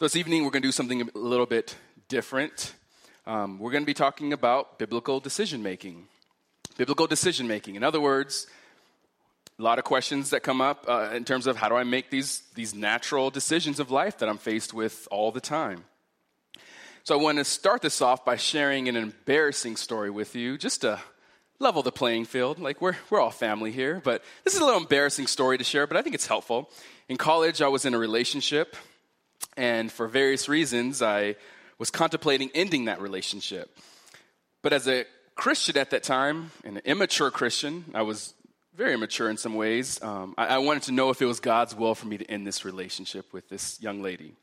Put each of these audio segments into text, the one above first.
So this evening, we're going to do something a little bit different. Um, we're going to be talking about biblical decision making. Biblical decision making. In other words, a lot of questions that come up uh, in terms of how do I make these, these natural decisions of life that I'm faced with all the time. So I want to start this off by sharing an embarrassing story with you, just to level the playing field. Like we're, we're all family here, but this is a little embarrassing story to share, but I think it's helpful. In college, I was in a relationship and for various reasons, I was contemplating ending that relationship. But as a Christian at that time, an immature Christian, I was very immature in some ways. Um, I, I, wanted to know if it was God's will for me to end this relationship with this young lady.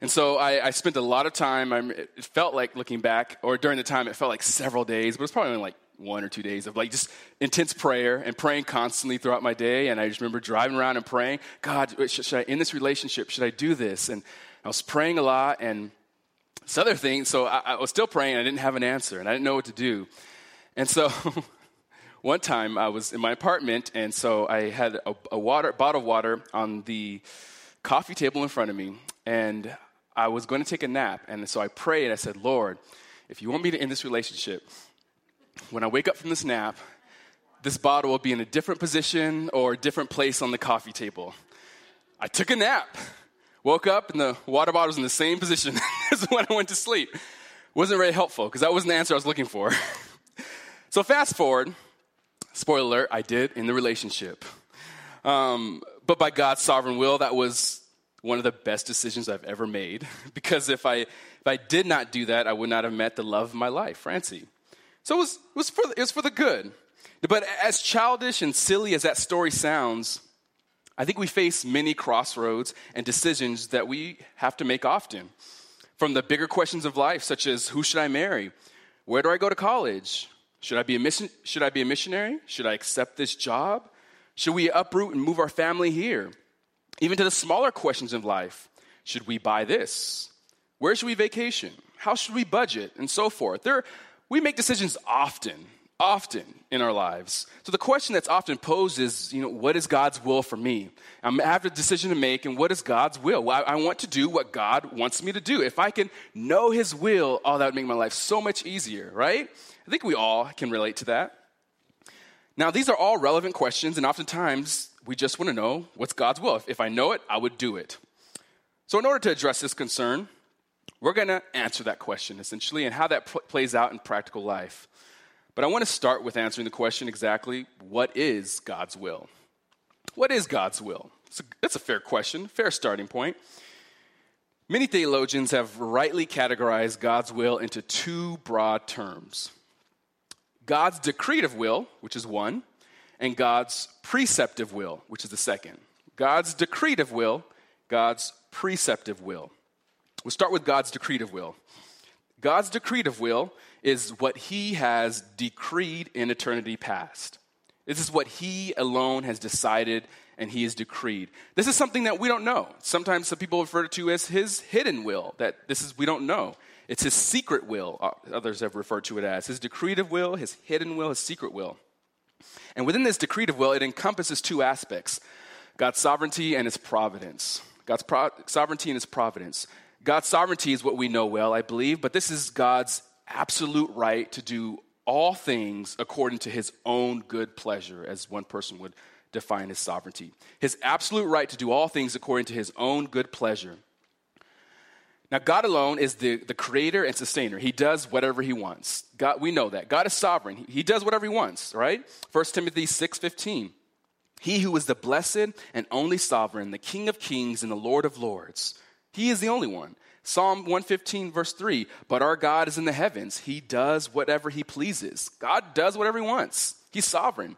And so I, I spent a lot of time, I'm, it felt like looking back, or during the time, it felt like several days, but it was probably only like one or two days of like just intense prayer and praying constantly throughout my day. And I just remember driving around and praying, God, should, should I end this relationship? Should I do this? And I was praying a lot and this other thing. So I, I was still praying. I didn't have an answer and I didn't know what to do. And so one time I was in my apartment and so I had a, a water, bottle of water on the coffee table in front of me and I was going to take a nap. And so I prayed. I said, Lord, if you want me to end this relationship, when I wake up from this nap, this bottle will be in a different position or a different place on the coffee table. I took a nap, woke up, and the water bottle was in the same position as when I went to sleep. Wasn't very helpful because that wasn't the answer I was looking for. so, fast forward, spoiler alert, I did in the relationship. Um, but by God's sovereign will, that was one of the best decisions I've ever made. because if I, if I did not do that, I would not have met the love of my life, Francie. So it was, it was, for, the, it was for the good. But as childish and silly as that story sounds, I think we face many crossroads and decisions that we have to make often. From the bigger questions of life, such as who should I marry? Where do I go to college? Should I be a, mission, should I be a missionary? Should I accept this job? Should we uproot and move our family here? Even to the smaller questions of life should we buy this? Where should we vacation? How should we budget? And so forth. There, we make decisions often, often in our lives. So the question that's often posed is, you know, what is God's will for me? Um, I'm have a decision to make, and what is God's will? Well, I, I want to do what God wants me to do. If I can know His will, oh, that would make my life so much easier, right? I think we all can relate to that. Now, these are all relevant questions, and oftentimes we just want to know what's God's will. If, if I know it, I would do it. So, in order to address this concern, we're going to answer that question essentially and how that pl- plays out in practical life. But I want to start with answering the question exactly what is God's will? What is God's will? A, that's a fair question, fair starting point. Many theologians have rightly categorized God's will into two broad terms God's decretive will, which is one, and God's preceptive will, which is the second. God's decretive will, God's preceptive will. We'll start with God's decretive will. God's decretive will is what he has decreed in eternity past. This is what he alone has decided and he has decreed. This is something that we don't know. Sometimes some people refer to as his hidden will, that this is we don't know. It's his secret will, uh, others have referred to it as. His decretive will, his hidden will, his secret will. And within this decretive will, it encompasses two aspects God's sovereignty and his providence. God's pro- sovereignty and his providence. God's sovereignty is what we know well, I believe, but this is God's absolute right to do all things according to his own good pleasure, as one person would define his sovereignty. His absolute right to do all things according to his own good pleasure. Now, God alone is the, the creator and sustainer. He does whatever he wants. God, we know that. God is sovereign. He, he does whatever he wants, right? 1 Timothy 6.15. He who is the blessed and only sovereign, the King of kings and the Lord of lords, he is the only one. Psalm 115, verse 3 But our God is in the heavens. He does whatever he pleases. God does whatever he wants, he's sovereign.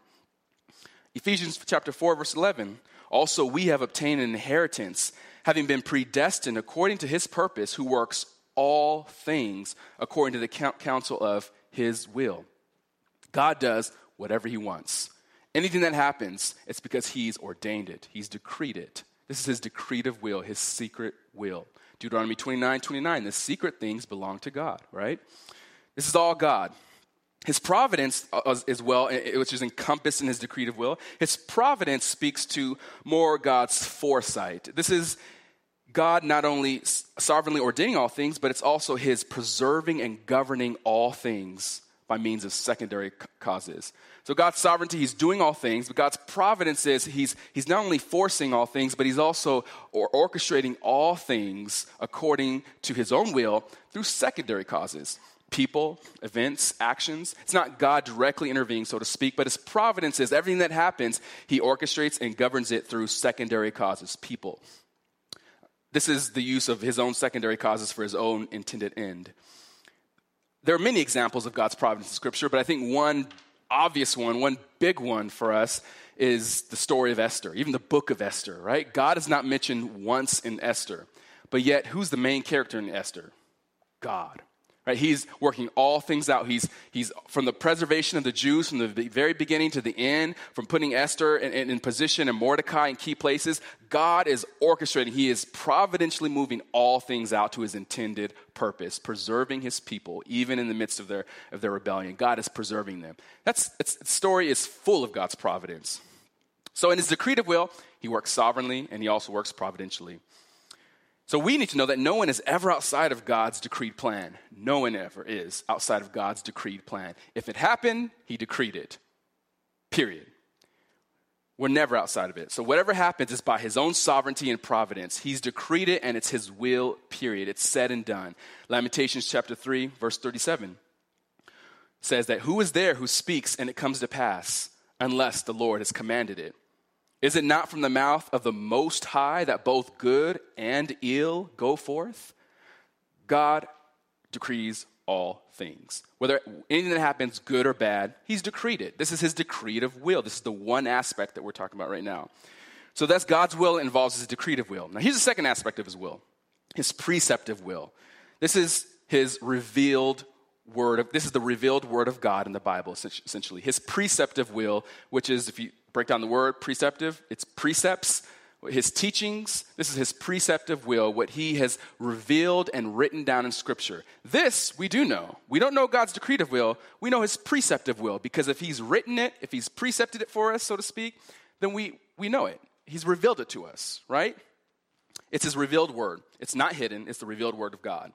Ephesians chapter 4, verse 11 Also, we have obtained an inheritance, having been predestined according to his purpose, who works all things according to the counsel of his will. God does whatever he wants. Anything that happens, it's because he's ordained it, he's decreed it. This is his decretive will, his secret will. Deuteronomy 29 29, the secret things belong to God, right? This is all God. His providence uh, as well, which is encompassed in his decretive will, his providence speaks to more God's foresight. This is God not only sovereignly ordaining all things, but it's also his preserving and governing all things by means of secondary causes. So God's sovereignty, he's doing all things, but God's providence is he's, he's not only forcing all things, but he's also or orchestrating all things according to his own will through secondary causes. People, events, actions. It's not God directly intervening, so to speak, but his providence is everything that happens, he orchestrates and governs it through secondary causes, people. This is the use of his own secondary causes for his own intended end. There are many examples of God's providence in Scripture, but I think one obvious one, one big one for us, is the story of Esther, even the book of Esther, right? God is not mentioned once in Esther, but yet who's the main character in Esther? God. Right? He's working all things out. He's, he's from the preservation of the Jews from the very beginning to the end, from putting Esther in, in, in position and Mordecai in key places. God is orchestrating, He is providentially moving all things out to His intended purpose, preserving His people, even in the midst of their, of their rebellion. God is preserving them. That's, the story is full of God's providence. So, in His decretive will, He works sovereignly and He also works providentially. So we need to know that no one is ever outside of God's decreed plan. No one ever is outside of God's decreed plan. If it happened, He decreed it. Period. We're never outside of it. So whatever happens is by His own sovereignty and providence. He's decreed it and it's His will, period. It's said and done. Lamentations chapter 3, verse 37 says that who is there who speaks and it comes to pass unless the Lord has commanded it? Is it not from the mouth of the Most High that both good and ill go forth? God decrees all things. Whether anything that happens, good or bad, He's decreed it. This is His decretive will. This is the one aspect that we're talking about right now. So that's God's will involves His decretive will. Now, here's the second aspect of His will His preceptive will. This is His revealed word of, this is the revealed word of God in the Bible, essentially. His preceptive will, which is, if you break down the word preceptive, it's precepts, his teachings. This is his preceptive will, what he has revealed and written down in Scripture. This we do know. We don't know God's decretive will, we know his preceptive will, because if he's written it, if he's precepted it for us, so to speak, then we, we know it. He's revealed it to us, right? It's his revealed word. It's not hidden, it's the revealed word of God.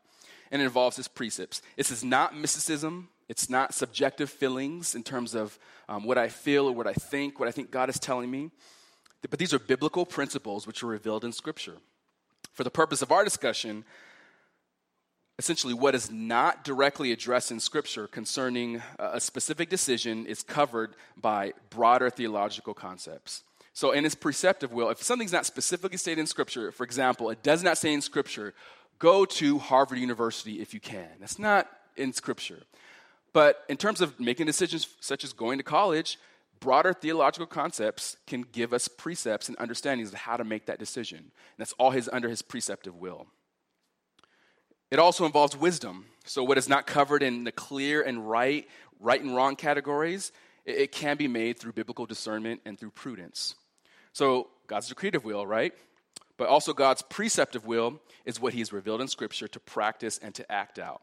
And it involves his precepts. This is not mysticism, it's not subjective feelings in terms of um, what I feel or what I think, what I think God is telling me. But these are biblical principles which are revealed in Scripture. For the purpose of our discussion, essentially what is not directly addressed in Scripture concerning a specific decision is covered by broader theological concepts. So, in its preceptive will, if something's not specifically stated in Scripture, for example, it does not say in Scripture, go to Harvard University if you can. That's not in Scripture. But in terms of making decisions such as going to college, broader theological concepts can give us precepts and understandings of how to make that decision. And that's all his under his preceptive will. It also involves wisdom. So what is not covered in the clear and right, right and wrong categories, it, it can be made through biblical discernment and through prudence. So God's decretive will, right? But also God's preceptive will is what he's revealed in scripture to practice and to act out.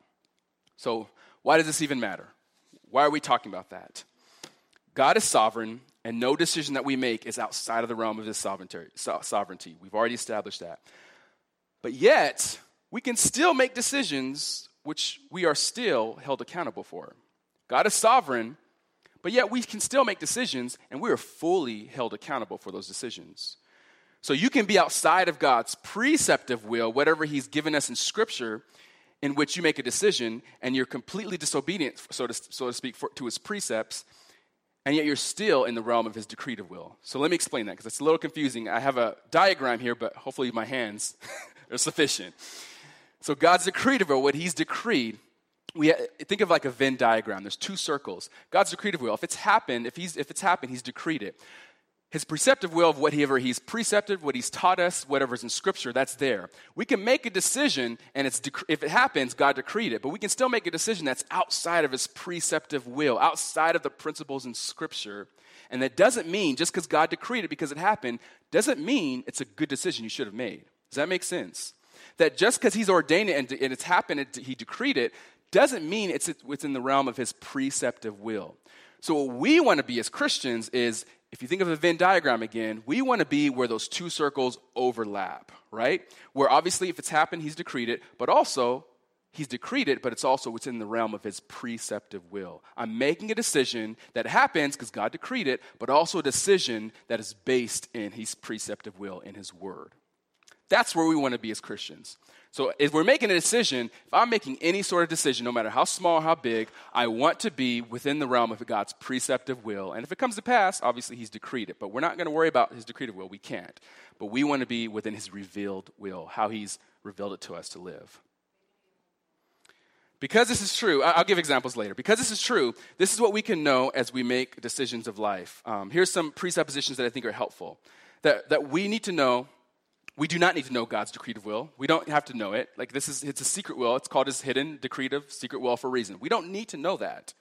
So why does this even matter? Why are we talking about that? God is sovereign, and no decision that we make is outside of the realm of his sovereignty. We've already established that. But yet, we can still make decisions which we are still held accountable for. God is sovereign, but yet we can still make decisions, and we are fully held accountable for those decisions. So you can be outside of God's preceptive will, whatever He's given us in Scripture, in which you make a decision and you're completely disobedient, so to, so to speak, for, to his precepts, and yet you're still in the realm of his decretive will. So let me explain that because it's a little confusing. I have a diagram here, but hopefully my hands are sufficient. So God's decretive will, what he's decreed, we think of like a Venn diagram. There's two circles. God's decretive will. If it's happened, if he's if it's happened, he's decreed it his preceptive will of whatever he's precepted, what he's taught us, whatever's in scripture, that's there. We can make a decision, and it's dec- if it happens, God decreed it, but we can still make a decision that's outside of his preceptive will, outside of the principles in scripture. And that doesn't mean, just because God decreed it because it happened, doesn't mean it's a good decision you should have made. Does that make sense? That just because he's ordained it and, and it's happened, and he decreed it, doesn't mean it's within the realm of his preceptive will. So, what we want to be as Christians is if you think of the Venn diagram again, we want to be where those two circles overlap, right? Where obviously, if it's happened, he's decreed it, but also he's decreed it, but it's also within the realm of his preceptive will. I'm making a decision that happens because God decreed it, but also a decision that is based in his preceptive will, in his word. That's where we want to be as Christians. So if we're making a decision, if I'm making any sort of decision, no matter how small how big, I want to be within the realm of God's preceptive will. And if it comes to pass, obviously He's decreed it. But we're not going to worry about His decreed will. We can't. But we want to be within His revealed will, how He's revealed it to us to live. Because this is true, I'll give examples later. Because this is true, this is what we can know as we make decisions of life. Um, here's some presuppositions that I think are helpful. That, that we need to know we do not need to know God's decreed will. We don't have to know it. Like this is it's a secret will. It's called his hidden decreed of secret will for a reason. We don't need to know that.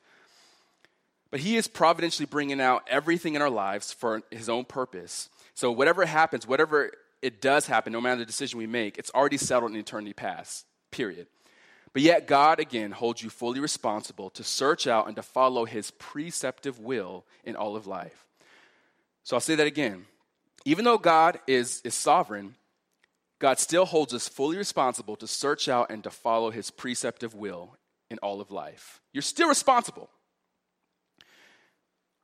But he is providentially bringing out everything in our lives for his own purpose. So whatever happens, whatever it does happen, no matter the decision we make, it's already settled in eternity past. Period. But yet God again holds you fully responsible to search out and to follow his preceptive will in all of life. So I'll say that again. Even though God is, is sovereign, God still holds us fully responsible to search out and to follow his preceptive will in all of life. You're still responsible.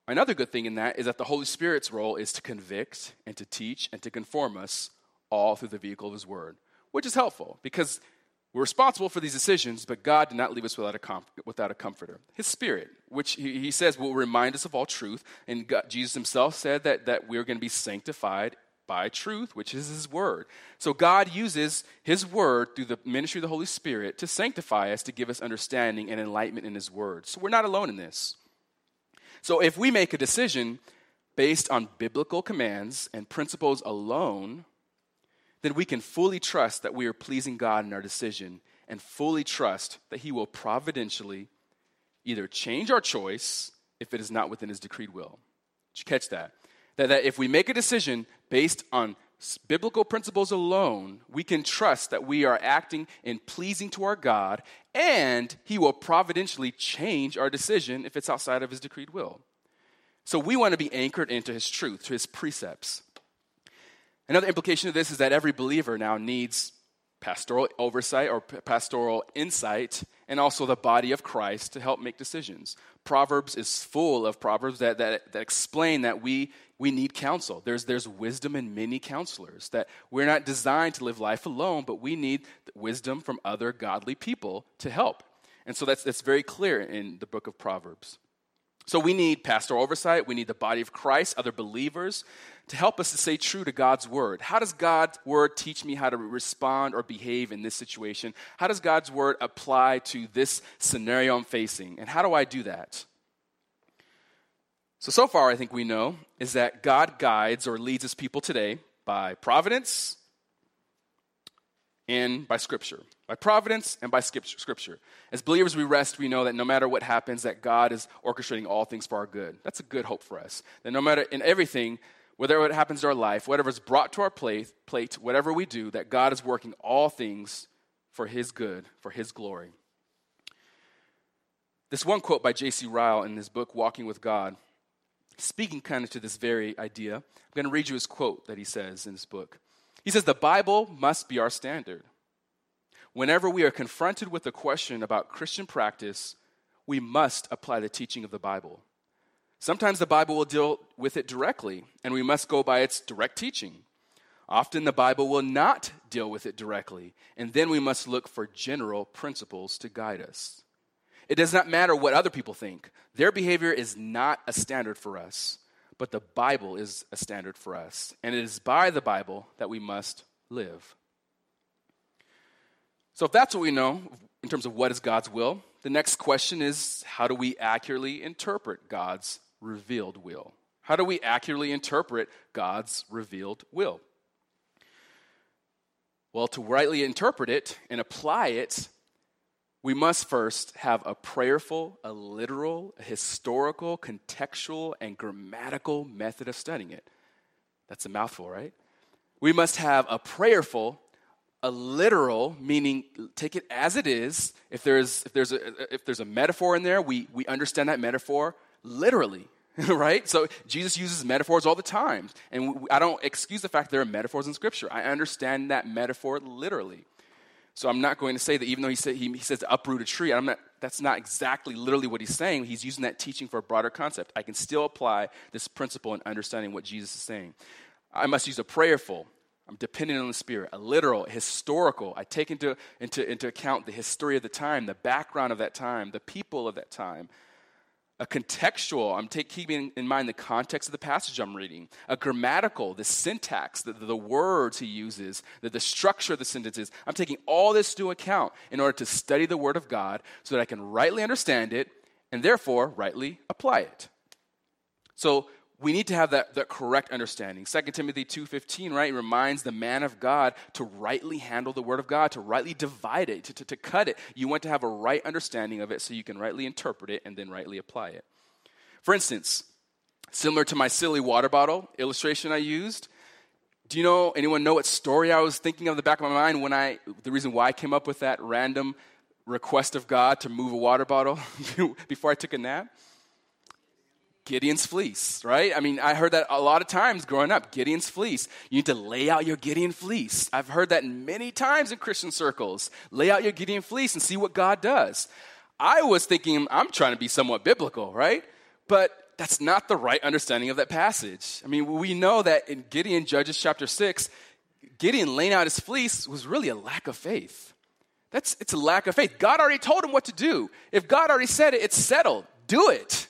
Another good thing in that is that the Holy Spirit's role is to convict and to teach and to conform us all through the vehicle of his word, which is helpful because we're responsible for these decisions, but God did not leave us without a, without a comforter. His Spirit, which he, he says will remind us of all truth. And God, Jesus himself said that, that we're going to be sanctified by truth, which is His Word. So God uses His Word through the ministry of the Holy Spirit to sanctify us, to give us understanding and enlightenment in His Word. So we're not alone in this. So if we make a decision based on biblical commands and principles alone, then we can fully trust that we are pleasing God in our decision and fully trust that He will providentially either change our choice if it is not within His decreed will. Did you catch that? That, that if we make a decision based on biblical principles alone, we can trust that we are acting in pleasing to our God, and He will providentially change our decision if it's outside of His decreed will. So we want to be anchored into His truth, to His precepts. Another implication of this is that every believer now needs pastoral oversight or pastoral insight and also the body of Christ to help make decisions. Proverbs is full of proverbs that, that, that explain that we, we need counsel. There's, there's wisdom in many counselors, that we're not designed to live life alone, but we need wisdom from other godly people to help. And so that's, that's very clear in the book of Proverbs. So we need pastoral oversight, we need the body of Christ, other believers to help us to stay true to God's word. How does God's word teach me how to respond or behave in this situation? How does God's word apply to this scenario I'm facing? And how do I do that? So, so far, I think we know is that God guides or leads his people today by providence and by scripture. By providence and by scripture. As believers, we rest, we know that no matter what happens, that God is orchestrating all things for our good. That's a good hope for us. That no matter in everything, whatever what happens to our life, whatever is brought to our plate, plate, whatever we do, that God is working all things for His good, for His glory. This one quote by J.C. Ryle in his book, Walking with God, speaking kind of to this very idea. I'm going to read you his quote that he says in his book. He says, The Bible must be our standard. Whenever we are confronted with a question about Christian practice, we must apply the teaching of the Bible. Sometimes the Bible will deal with it directly, and we must go by its direct teaching. Often the Bible will not deal with it directly, and then we must look for general principles to guide us. It does not matter what other people think, their behavior is not a standard for us, but the Bible is a standard for us, and it is by the Bible that we must live. So, if that's what we know in terms of what is God's will, the next question is how do we accurately interpret God's revealed will? How do we accurately interpret God's revealed will? Well, to rightly interpret it and apply it, we must first have a prayerful, a literal, a historical, contextual, and grammatical method of studying it. That's a mouthful, right? We must have a prayerful, a literal, meaning take it as it is. If there's, if there's, a, if there's a metaphor in there, we, we understand that metaphor literally. right? So Jesus uses metaphors all the time. And I don't excuse the fact there are metaphors in Scripture. I understand that metaphor literally. So I'm not going to say that even though he, say, he, he says to uproot a tree, I'm not, that's not exactly literally what he's saying. He's using that teaching for a broader concept. I can still apply this principle in understanding what Jesus is saying. I must use a prayerful. I'm dependent on the Spirit, a literal, historical. I take into, into, into account the history of the time, the background of that time, the people of that time a contextual, I'm take, keeping in mind the context of the passage I'm reading, a grammatical, the syntax, the, the words he uses, the, the structure of the sentences. I'm taking all this into account in order to study the Word of God so that I can rightly understand it and therefore rightly apply it. So we need to have that, that correct understanding. 2 timothy 2.15 right reminds the man of god to rightly handle the word of god to rightly divide it to, to, to cut it. You want to have a right understanding of it so you can rightly interpret it and then rightly apply it. For instance similar to my silly water bottle illustration i used do you know anyone know what story i was thinking of the back of my mind when i the reason why i came up with that random request of god to move a water bottle before i took a nap Gideon's fleece, right? I mean, I heard that a lot of times growing up. Gideon's fleece. You need to lay out your Gideon fleece. I've heard that many times in Christian circles. Lay out your Gideon fleece and see what God does. I was thinking, I'm trying to be somewhat biblical, right? But that's not the right understanding of that passage. I mean, we know that in Gideon, Judges chapter 6, Gideon laying out his fleece was really a lack of faith. That's, it's a lack of faith. God already told him what to do. If God already said it, it's settled. Do it.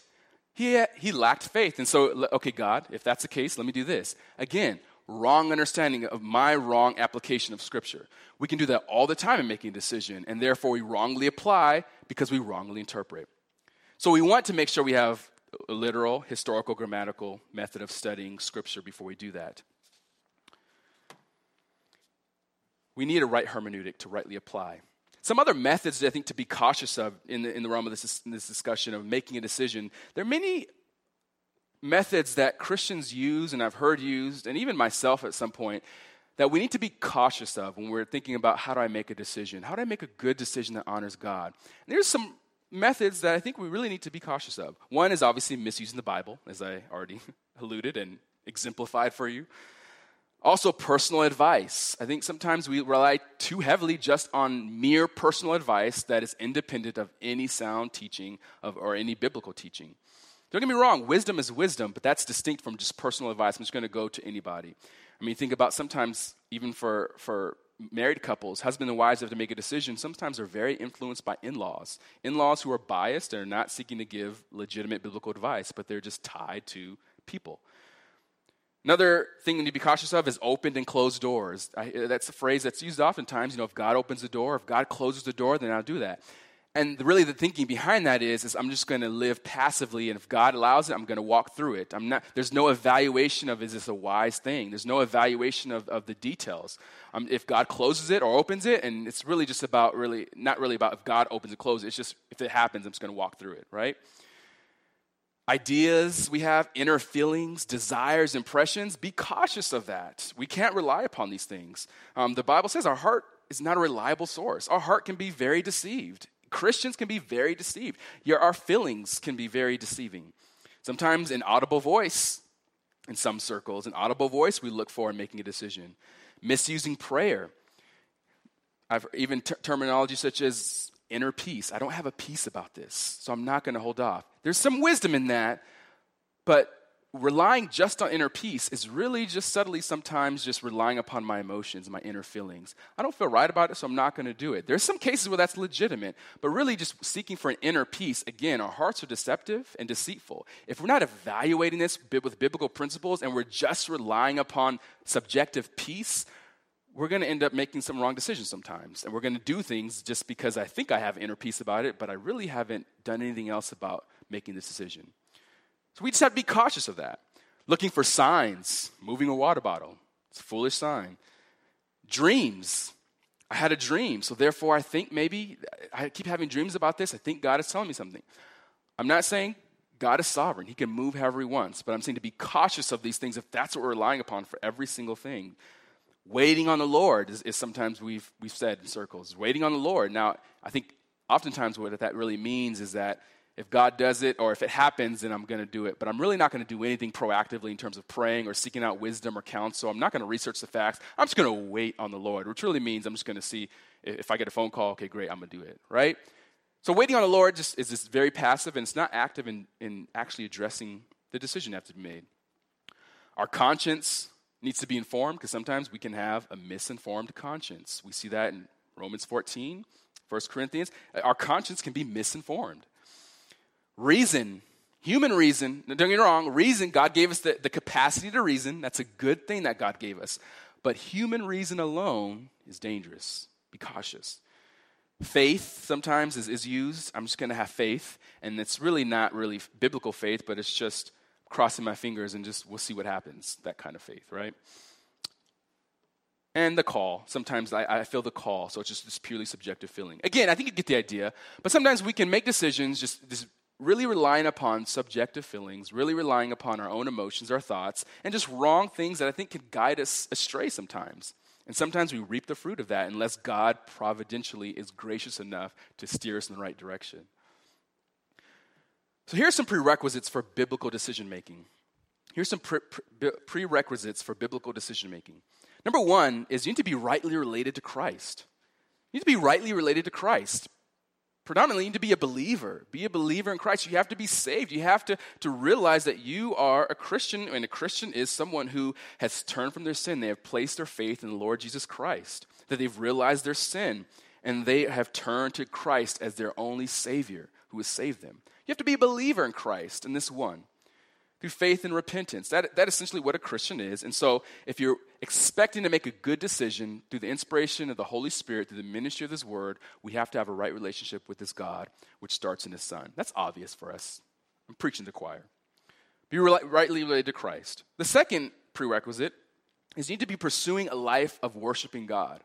He, he lacked faith. And so, okay, God, if that's the case, let me do this. Again, wrong understanding of my wrong application of Scripture. We can do that all the time in making a decision, and therefore we wrongly apply because we wrongly interpret. So we want to make sure we have a literal, historical, grammatical method of studying Scripture before we do that. We need a right hermeneutic to rightly apply. Some other methods I think to be cautious of in the, in the realm of this, this discussion of making a decision. There are many methods that Christians use and I've heard used, and even myself at some point, that we need to be cautious of when we're thinking about how do I make a decision? How do I make a good decision that honors God? And there's some methods that I think we really need to be cautious of. One is obviously misusing the Bible, as I already alluded and exemplified for you. Also, personal advice. I think sometimes we rely too heavily just on mere personal advice that is independent of any sound teaching of, or any biblical teaching. Don't get me wrong, wisdom is wisdom, but that's distinct from just personal advice. I'm just going to go to anybody. I mean, think about sometimes, even for, for married couples, husband and wives have to make a decision. Sometimes they're very influenced by in laws. In laws who are biased and are not seeking to give legitimate biblical advice, but they're just tied to people. Another thing you need to be cautious of is opened and closed doors. I, that's a phrase that's used oftentimes. You know, if God opens the door, if God closes the door, then I'll do that. And really, the thinking behind that is, is I'm just going to live passively, and if God allows it, I'm going to walk through it. I'm not. There's no evaluation of is this a wise thing. There's no evaluation of, of the details. Um, if God closes it or opens it, and it's really just about really not really about if God opens and closes. It's just if it happens, I'm just going to walk through it, right? Ideas we have, inner feelings, desires, impressions, be cautious of that. We can't rely upon these things. Um, the Bible says our heart is not a reliable source. Our heart can be very deceived. Christians can be very deceived. Your, our feelings can be very deceiving. Sometimes an audible voice, in some circles, an audible voice we look for in making a decision. Misusing prayer. I've even terminology such as inner peace. I don't have a peace about this, so I'm not going to hold off. There's some wisdom in that, but relying just on inner peace is really just subtly sometimes just relying upon my emotions, my inner feelings. I don't feel right about it, so I'm not going to do it. There's some cases where that's legitimate, but really just seeking for an inner peace, again, our hearts are deceptive and deceitful. If we're not evaluating this with biblical principles and we're just relying upon subjective peace, we're going to end up making some wrong decisions sometimes. And we're going to do things just because I think I have inner peace about it, but I really haven't done anything else about making this decision. So we just have to be cautious of that. Looking for signs, moving a water bottle, it's a foolish sign. Dreams. I had a dream, so therefore I think maybe I keep having dreams about this. I think God is telling me something. I'm not saying God is sovereign, He can move however He wants, but I'm saying to be cautious of these things if that's what we're relying upon for every single thing. Waiting on the Lord is, is, sometimes we've, we've said in circles. Waiting on the Lord. Now, I think oftentimes what that really means is that if God does it or if it happens, then I'm going to do it. But I'm really not going to do anything proactively in terms of praying or seeking out wisdom or counsel. I'm not going to research the facts. I'm just going to wait on the Lord, which really means I'm just going to see if I get a phone call, okay, great, I'm going to do it, right? So waiting on the Lord just is just very passive and it's not active in, in actually addressing the decision that has to be made. Our conscience needs to be informed because sometimes we can have a misinformed conscience. We see that in Romans 14, 1 Corinthians. Our conscience can be misinformed. Reason, human reason, don't get me wrong, reason, God gave us the, the capacity to reason. That's a good thing that God gave us. But human reason alone is dangerous. Be cautious. Faith sometimes is, is used. I'm just going to have faith. And it's really not really biblical faith, but it's just crossing my fingers and just we'll see what happens. That kind of faith, right? And the call. Sometimes I, I feel the call, so it's just this purely subjective feeling. Again, I think you get the idea. But sometimes we can make decisions just, just really relying upon subjective feelings, really relying upon our own emotions, our thoughts, and just wrong things that I think can guide us astray sometimes. And sometimes we reap the fruit of that unless God providentially is gracious enough to steer us in the right direction. So here's some prerequisites for biblical decision making. Here's some pre- pre- prerequisites for biblical decision making. Number one is you need to be rightly related to Christ. You need to be rightly related to Christ predominantly you need to be a believer. Be a believer in Christ. You have to be saved. You have to, to realize that you are a Christian, and a Christian is someone who has turned from their sin. They have placed their faith in the Lord Jesus Christ, that they've realized their sin, and they have turned to Christ as their only Savior who has saved them. You have to be a believer in Christ, in this one through faith and repentance. That, that essentially what a Christian is. And so, if you're expecting to make a good decision through the inspiration of the Holy Spirit, through the ministry of His Word, we have to have a right relationship with this God, which starts in His Son. That's obvious for us. I'm preaching to the choir. Be rightly related to Christ. The second prerequisite is you need to be pursuing a life of worshiping God.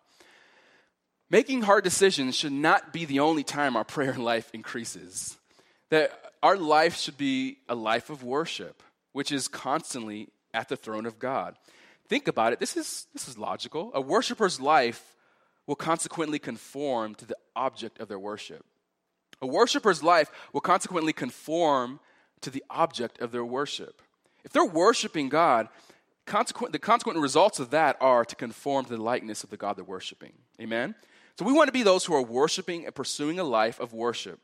Making hard decisions should not be the only time our prayer life increases. That our life should be a life of worship which is constantly at the throne of God. Think about it. This is, this is logical. A worshiper's life will consequently conform to the object of their worship. A worshiper's life will consequently conform to the object of their worship. If they're worshiping God, consequent, the consequent results of that are to conform to the likeness of the God they're worshiping. Amen? So we want to be those who are worshiping and pursuing a life of worship.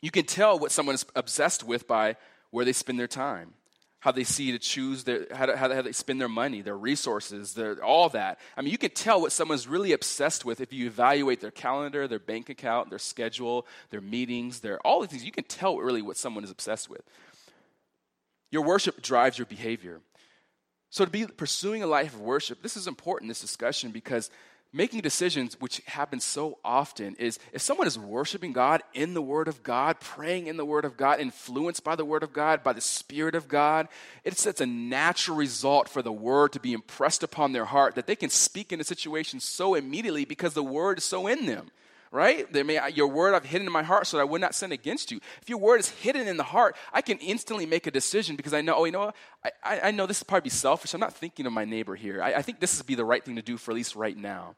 You can tell what someone is obsessed with by where they spend their time how they see to choose their, how, to, how, they spend their money, their resources, their, all that. I mean, you can tell what someone's really obsessed with if you evaluate their calendar, their bank account, their schedule, their meetings, their all these things. You can tell really what someone is obsessed with. Your worship drives your behavior. So to be pursuing a life of worship, this is important, this discussion, because making decisions, which happens so often, is if someone is worshiping God in the Word of God, praying in the Word of God, influenced by the Word of God, by the Spirit of God, it sets a natural result for the Word to be impressed upon their heart that they can speak in a situation so immediately because the Word is so in them right? They may, your word I've hidden in my heart so that I would not sin against you. If your word is hidden in the heart, I can instantly make a decision because I know, oh, you know what? I, I know this is probably selfish. I'm not thinking of my neighbor here. I, I think this would be the right thing to do for at least right now.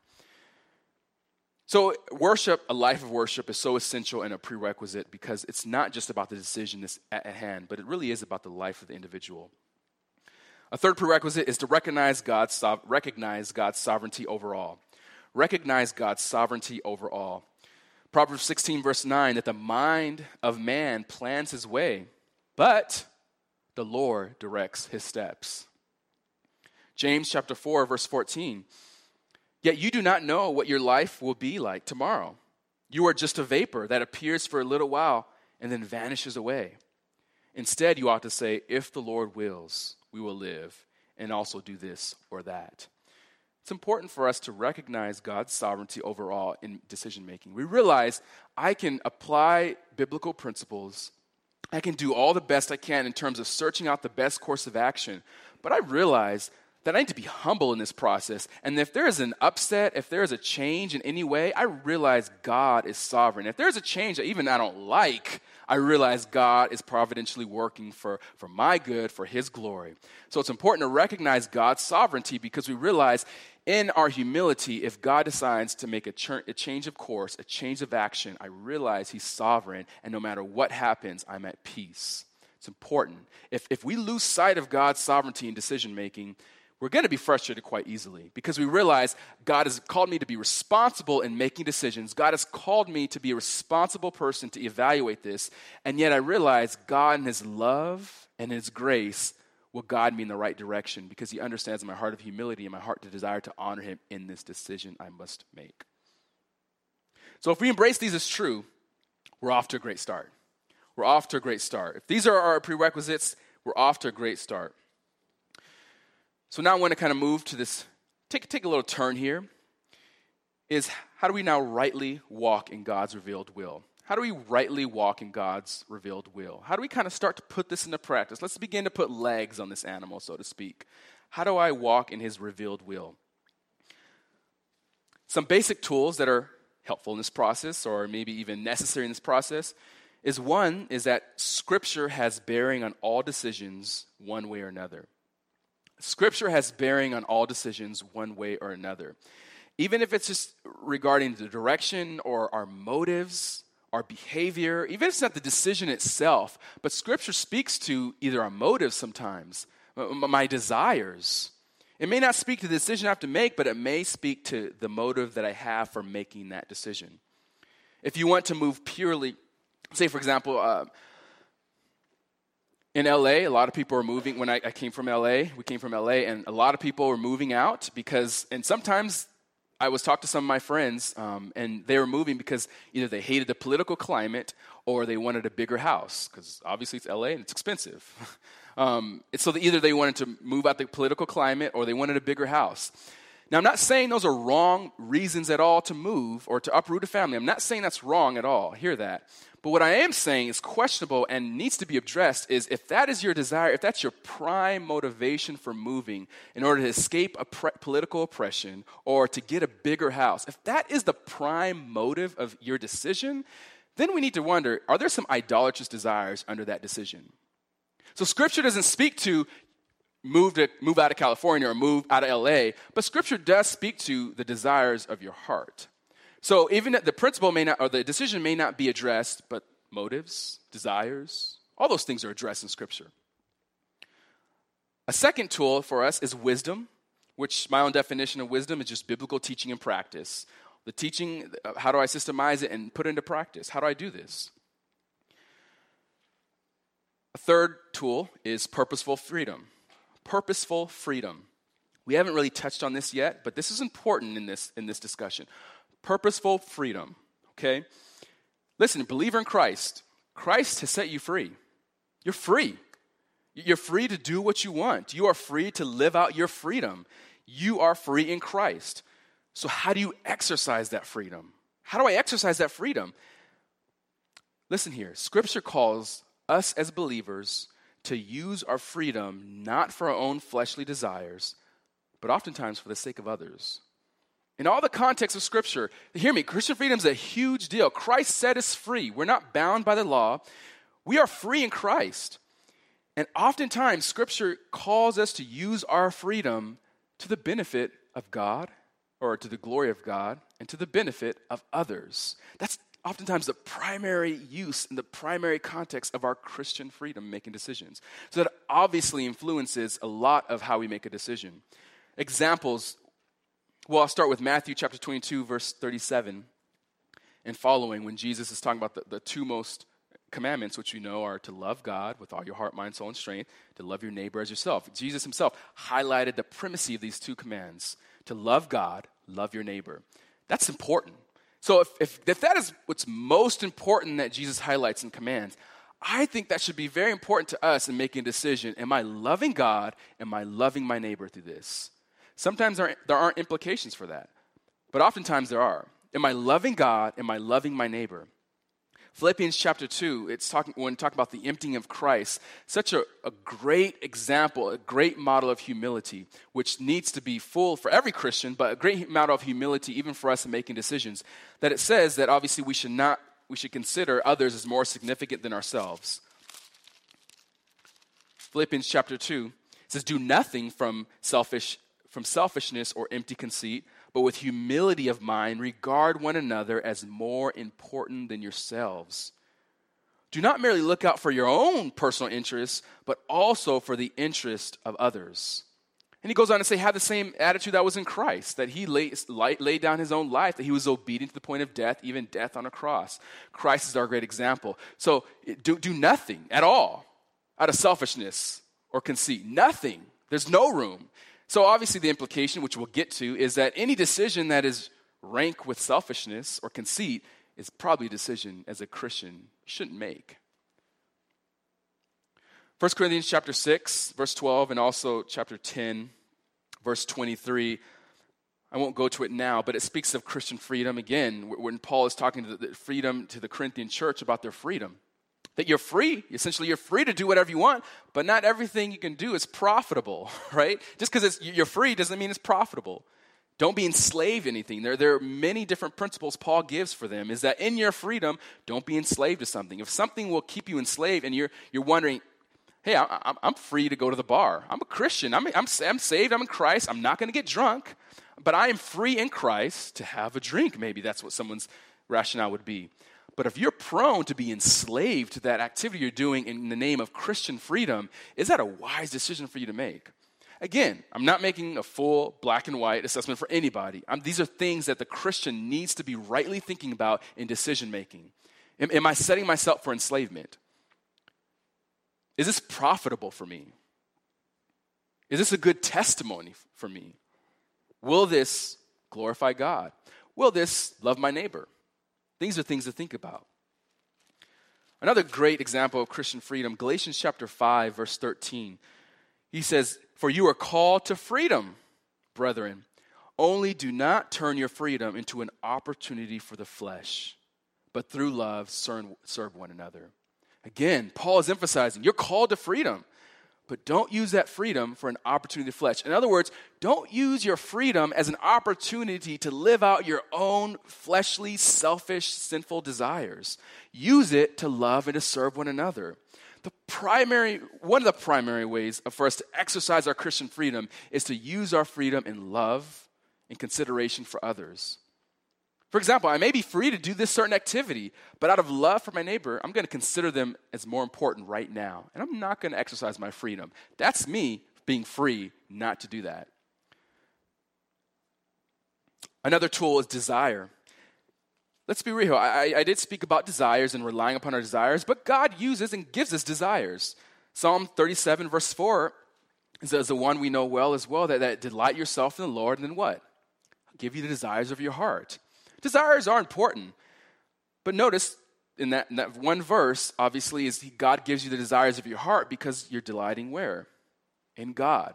So, worship, a life of worship, is so essential and a prerequisite because it's not just about the decision that's at hand, but it really is about the life of the individual. A third prerequisite is to recognize God's, recognize God's sovereignty overall recognize God's sovereignty over all. Proverbs 16, verse 9, that the mind of man plans his way, but the Lord directs his steps. James chapter 4, verse 14, yet you do not know what your life will be like tomorrow. You are just a vapor that appears for a little while and then vanishes away. Instead, you ought to say, If the Lord wills, we will live and also do this or that. It's important for us to recognize God's sovereignty overall in decision making. We realize I can apply biblical principles, I can do all the best I can in terms of searching out the best course of action, but I realize that I need to be humble in this process. And if there is an upset, if there is a change in any way, I realize God is sovereign. If there's a change that even I don't like, I realize God is providentially working for, for my good, for His glory. So it's important to recognize God's sovereignty because we realize in our humility, if God decides to make a, ch- a change of course, a change of action, I realize He's sovereign, and no matter what happens, I'm at peace. It's important. If, if we lose sight of God's sovereignty in decision making, we're going to be frustrated quite easily because we realize God has called me to be responsible in making decisions. God has called me to be a responsible person to evaluate this. And yet I realize God, in His love and His grace, will guide me in the right direction because He understands my heart of humility and my heart to desire to honor Him in this decision I must make. So if we embrace these as true, we're off to a great start. We're off to a great start. If these are our prerequisites, we're off to a great start. So now I want to kind of move to this, take, take a little turn here, is how do we now rightly walk in God's revealed will? How do we rightly walk in God's revealed will? How do we kind of start to put this into practice? Let's begin to put legs on this animal, so to speak. How do I walk in his revealed will? Some basic tools that are helpful in this process, or maybe even necessary in this process, is one is that Scripture has bearing on all decisions one way or another. Scripture has bearing on all decisions one way or another. Even if it's just regarding the direction or our motives, our behavior, even if it's not the decision itself, but Scripture speaks to either our motives sometimes, my desires. It may not speak to the decision I have to make, but it may speak to the motive that I have for making that decision. If you want to move purely, say, for example, uh, in LA, a lot of people are moving. When I, I, came from LA, we came from LA, and a lot of people were moving out because, and sometimes I was talking to some of my friends, um, and they were moving because either they hated the political climate or they wanted a bigger house because obviously it's LA and it's expensive. um, so either they wanted to move out the political climate or they wanted a bigger house. Now, I'm not saying those are wrong reasons at all to move or to uproot a family. I'm not saying that's wrong at all. Hear that. But what I am saying is questionable and needs to be addressed is if that is your desire, if that's your prime motivation for moving in order to escape pre- political oppression or to get a bigger house, if that is the prime motive of your decision, then we need to wonder are there some idolatrous desires under that decision? So scripture doesn't speak to move to move out of California or move out of LA, but scripture does speak to the desires of your heart. So even the principle may not, or the decision may not be addressed, but motives, desires, all those things are addressed in Scripture. A second tool for us is wisdom, which my own definition of wisdom is just biblical teaching and practice. The teaching, uh, how do I systemize it and put it into practice? How do I do this? A third tool is purposeful freedom. Purposeful freedom. We haven't really touched on this yet, but this is important in this, in this discussion purposeful freedom. Okay? Listen, believer in Christ, Christ has set you free. You're free. You're free to do what you want. You are free to live out your freedom. You are free in Christ. So, how do you exercise that freedom? How do I exercise that freedom? Listen here Scripture calls us as believers to use our freedom not for our own fleshly desires, but oftentimes for the sake of others. In all the context of Scripture, hear me, Christian freedom is a huge deal. Christ set us free. We're not bound by the law, we are free in Christ. And oftentimes, Scripture calls us to use our freedom to the benefit of God or to the glory of God and to the benefit of others. That's oftentimes the primary use and the primary context of our Christian freedom making decisions. So that obviously influences a lot of how we make a decision. Examples well, I'll start with Matthew chapter 22, verse 37 and following, when Jesus is talking about the, the two most commandments, which you know are to love God with all your heart, mind, soul, and strength, to love your neighbor as yourself. Jesus himself highlighted the primacy of these two commands to love God, love your neighbor. That's important. So, if, if, if that is what's most important that Jesus highlights and commands, I think that should be very important to us in making a decision. Am I loving God? Am I loving my neighbor through this? Sometimes there, there aren't implications for that, but oftentimes there are. Am I loving God? Am I loving my neighbor? Philippians chapter 2, it's talking, when talking about the emptying of Christ, such a, a great example, a great model of humility, which needs to be full for every Christian, but a great model of humility even for us in making decisions. That it says that obviously we should not, we should consider others as more significant than ourselves. Philippians chapter 2 says, Do nothing from selfish from selfishness or empty conceit but with humility of mind, regard one another as more important than yourselves. Do not merely look out for your own personal interests, but also for the interest of others. And he goes on to say, have the same attitude that was in Christ, that he laid, laid down his own life, that he was obedient to the point of death, even death on a cross. Christ is our great example. So do, do nothing at all out of selfishness or conceit. Nothing. There's no room. So, obviously, the implication, which we'll get to, is that any decision that is rank with selfishness or conceit is probably a decision as a Christian shouldn't make. 1 Corinthians chapter 6, verse 12, and also chapter 10, verse 23. I won't go to it now, but it speaks of Christian freedom again, when Paul is talking to the freedom to the Corinthian church about their freedom that you're free. Essentially, you're free to do whatever you want, but not everything you can do is profitable, right? Just because you're free doesn't mean it's profitable. Don't be enslaved to anything. There, there are many different principles Paul gives for them. Is that in your freedom, don't be enslaved to something. If something will keep you enslaved and you're, you're wondering, hey, I, am free to go to the bar. I'm a Christian. I'm, I'm, I'm saved. I'm in Christ. I'm not going to get drunk, but I am free in Christ to have a drink. Maybe that's what someone's rationale would be. But if you're prone to be enslaved to that activity you're doing in the name of Christian freedom, is that a wise decision for you to make? Again, I'm not making a full black and white assessment for anybody. I'm, these are things that the Christian needs to be rightly thinking about in decision making. Am, am I setting myself for enslavement? Is this profitable for me? Is this a good testimony for me? Will this glorify God? Will this love my neighbor? These are things to think about. Another great example of Christian freedom, Galatians chapter 5, verse 13. He says, For you are called to freedom, brethren. Only do not turn your freedom into an opportunity for the flesh, but through love serve one another. Again, Paul is emphasizing you're called to freedom but don't use that freedom for an opportunity to flesh. In other words, don't use your freedom as an opportunity to live out your own fleshly, selfish, sinful desires. Use it to love and to serve one another. The primary, one of the primary ways for us to exercise our Christian freedom is to use our freedom in love and consideration for others. For example, I may be free to do this certain activity, but out of love for my neighbor, I'm going to consider them as more important right now. And I'm not going to exercise my freedom. That's me being free not to do that. Another tool is desire. Let's be real. I, I, did speak about desires and relying upon our desires, but God uses and gives us desires. Psalm 37, verse 4 is the one we know well as well that, that delight yourself in the Lord, and then what? I'll give you the desires of your heart. Desires are important. But notice in that, in that one verse, obviously, is God gives you the desires of your heart because you're delighting where? In God.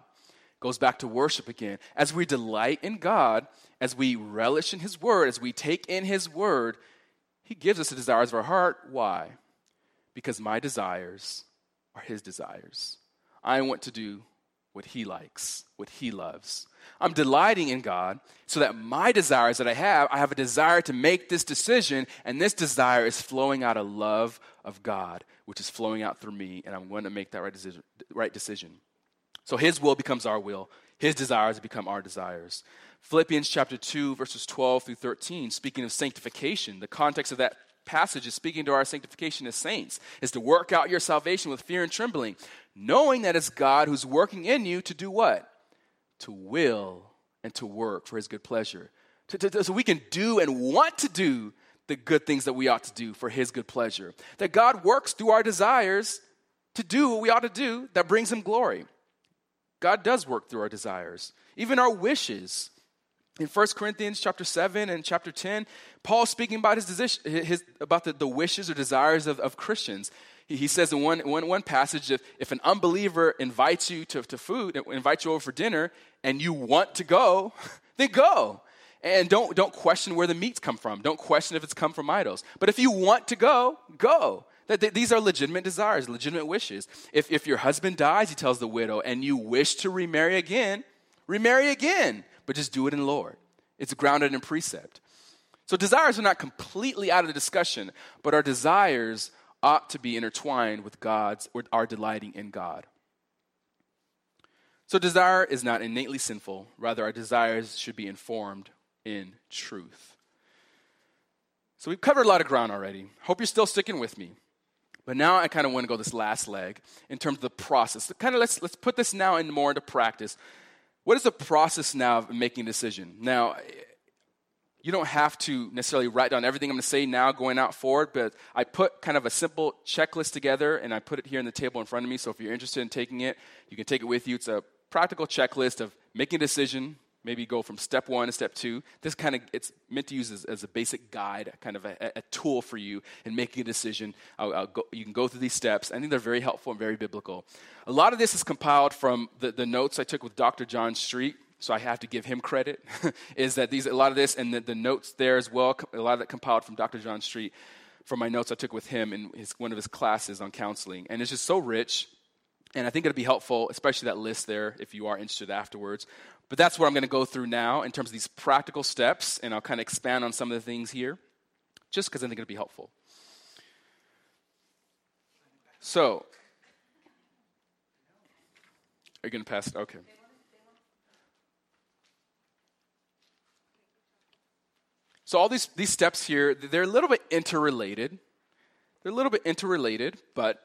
Goes back to worship again. As we delight in God, as we relish in His Word, as we take in His Word, He gives us the desires of our heart. Why? Because my desires are His desires. I want to do what He likes, what He loves. I'm delighting in God so that my desires that I have, I have a desire to make this decision, and this desire is flowing out of love of God, which is flowing out through me, and I'm going to make that right decision. Right decision. So His will becomes our will, His desires become our desires. Philippians chapter 2, verses 12 through 13, speaking of sanctification, the context of that passage is speaking to our sanctification as saints, is to work out your salvation with fear and trembling, knowing that it's God who's working in you to do what? To will and to work for his good pleasure. To, to, so we can do and want to do the good things that we ought to do for his good pleasure. That God works through our desires to do what we ought to do that brings him glory. God does work through our desires, even our wishes. In 1 Corinthians chapter 7 and chapter 10, Paul speaking about his, his about the, the wishes or desires of, of Christians. He, says in one, one, one passage, if, if an unbeliever invites you to, to food, invites you over for dinner, and you want to go, then go. And don't, don't question where the meats come from. Don't question if it's come from idols. But if you want to go, go. That these are legitimate desires, legitimate wishes. If, if your husband dies, he tells the widow, and you wish to remarry again, remarry again, but just do it in Lord. It's grounded in precept. So desires are not completely out of the discussion, but our desires ought to be intertwined with God's or our delighting in God. So desire is not innately sinful, rather our desires should be informed in truth. So we've covered a lot of ground already. Hope you're still sticking with me. But now I kind of want to go this last leg in terms of the process. So kind of let's let's put this now in more into practice. What is the process now of making a decision? Now, you don't have to necessarily write down everything I'm going to say now going out forward, but I put kind of a simple checklist together and I put it here on the table in front of me. So if you're interested in taking it, you can take it with you. It's a practical checklist of making a decision, maybe go from step one to step two. This kind of, it's meant to use as, as a basic guide, kind of a, a, tool for you in making a decision. I'll, I'll go, you can go through these steps. I think they're very helpful and very biblical. A lot of this is compiled from the, the notes I took with Dr. John Street. So I have to give him credit. is that these a lot of this and the, the notes there as well. A lot of that compiled from Dr. John Street from my notes I took with him in his, one of his classes on counseling, and it's just so rich. And I think it'll be helpful, especially that list there, if you are interested afterwards. But that's what I'm going to go through now in terms of these practical steps, and I'll kind of expand on some of the things here, just because I think it'll be helpful. So, are you going to pass? Okay. So all these, these steps here, they're a little bit interrelated. They're a little bit interrelated, but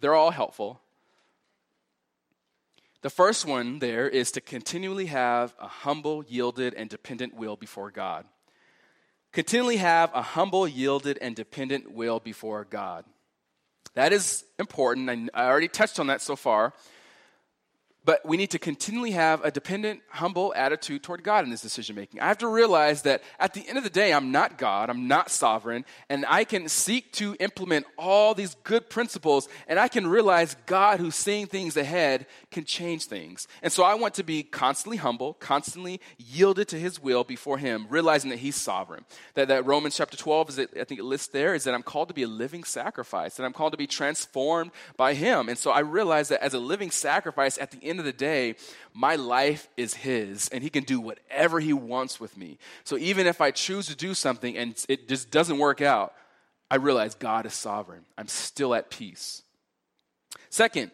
they're all helpful. The first one there is to continually have a humble, yielded, and dependent will before God. Continually have a humble, yielded, and dependent will before God. That is important. I already touched on that so far. But we need to continually have a dependent, humble attitude toward God in this decision making. I have to realize that at the end of the day, I'm not God, I'm not sovereign, and I can seek to implement all these good principles, and I can realize God, who's seeing things ahead, can change things. And so I want to be constantly humble, constantly yielded to His will before Him, realizing that He's sovereign. That, that Romans chapter 12, is I think it lists there, is that I'm called to be a living sacrifice, that I'm called to be transformed by Him. And so I realize that as a living sacrifice at the end end of the day, my life is His, and He can do whatever He wants with me. So even if I choose to do something and it just doesn't work out, I realize God is sovereign. I'm still at peace. Second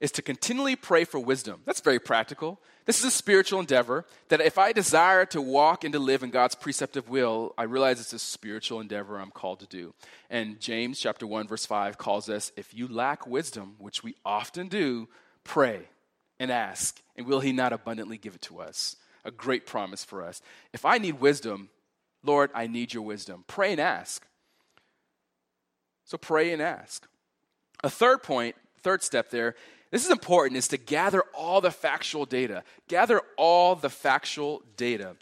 is to continually pray for wisdom. That's very practical. This is a spiritual endeavor that if I desire to walk and to live in God's preceptive will, I realize it's a spiritual endeavor I'm called to do. And James chapter 1 verse 5 calls us if you lack wisdom, which we often do, pray and ask, and will He not abundantly give it to us? A great promise for us. If I need wisdom, Lord, I need your wisdom. Pray and ask. So pray and ask. A third point, third step there, this is important, is to gather all the factual data. Gather all the factual data.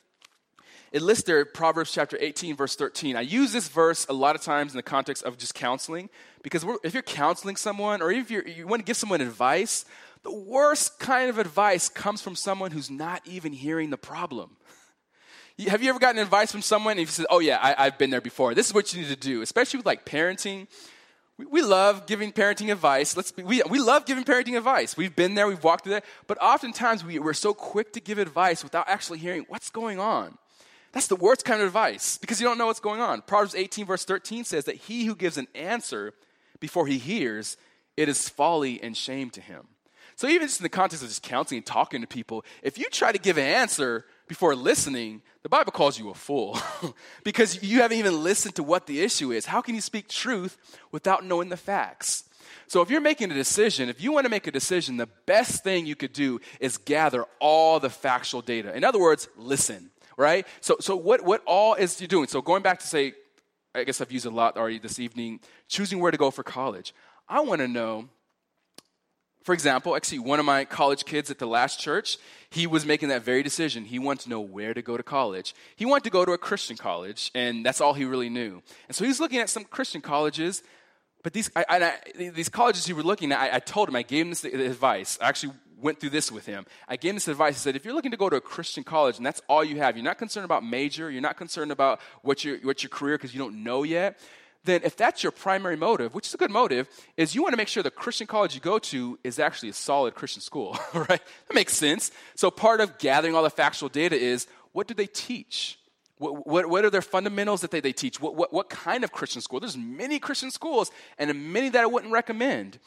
It lists there Proverbs chapter 18, verse 13. I use this verse a lot of times in the context of just counseling because if you're counseling someone or if you want to give someone advice, the worst kind of advice comes from someone who's not even hearing the problem. Have you ever gotten advice from someone and you said, Oh, yeah, I, have been there before. This is what you need to do, especially with like parenting. We, we love giving parenting advice. Let's be, we, we love giving parenting advice. We've been there, we've walked through that. But oftentimes we, we're so quick to give advice without actually hearing what's going on. That's the worst kind of advice because you don't know what's going on. Proverbs 18, verse 13 says that he who gives an answer before he hears, it is folly and shame to him. So, even just in the context of just counseling and talking to people, if you try to give an answer before listening, the Bible calls you a fool because you haven't even listened to what the issue is. How can you speak truth without knowing the facts? So, if you're making a decision, if you want to make a decision, the best thing you could do is gather all the factual data. In other words, listen, right? So, so what, what all is you doing? So, going back to say, I guess I've used a lot already this evening, choosing where to go for college. I want to know for example, actually, one of my college kids at the last church, he was making that very decision. He wanted to know where to go to college. He wanted to go to a Christian college, and that's all he really knew. And so he was looking at some Christian colleges, but these, I, I, these colleges he was looking at, I, I, told him, I gave him this advice. I actually went through this with him. I gave him this advice. He said, if you're looking to go to a Christian college and that's all you have, you're not concerned about major, you're not concerned about what your, what your career because you don't know yet, then if that's your primary motive, which is a good motive, is you want to make sure the Christian college you go to is actually a solid Christian school, right? That makes sense. So part of gathering all the factual data is what do they teach? What, what, what, are their fundamentals that they, they teach? What, what, what kind of Christian school? There's many Christian schools, and many that I wouldn't recommend.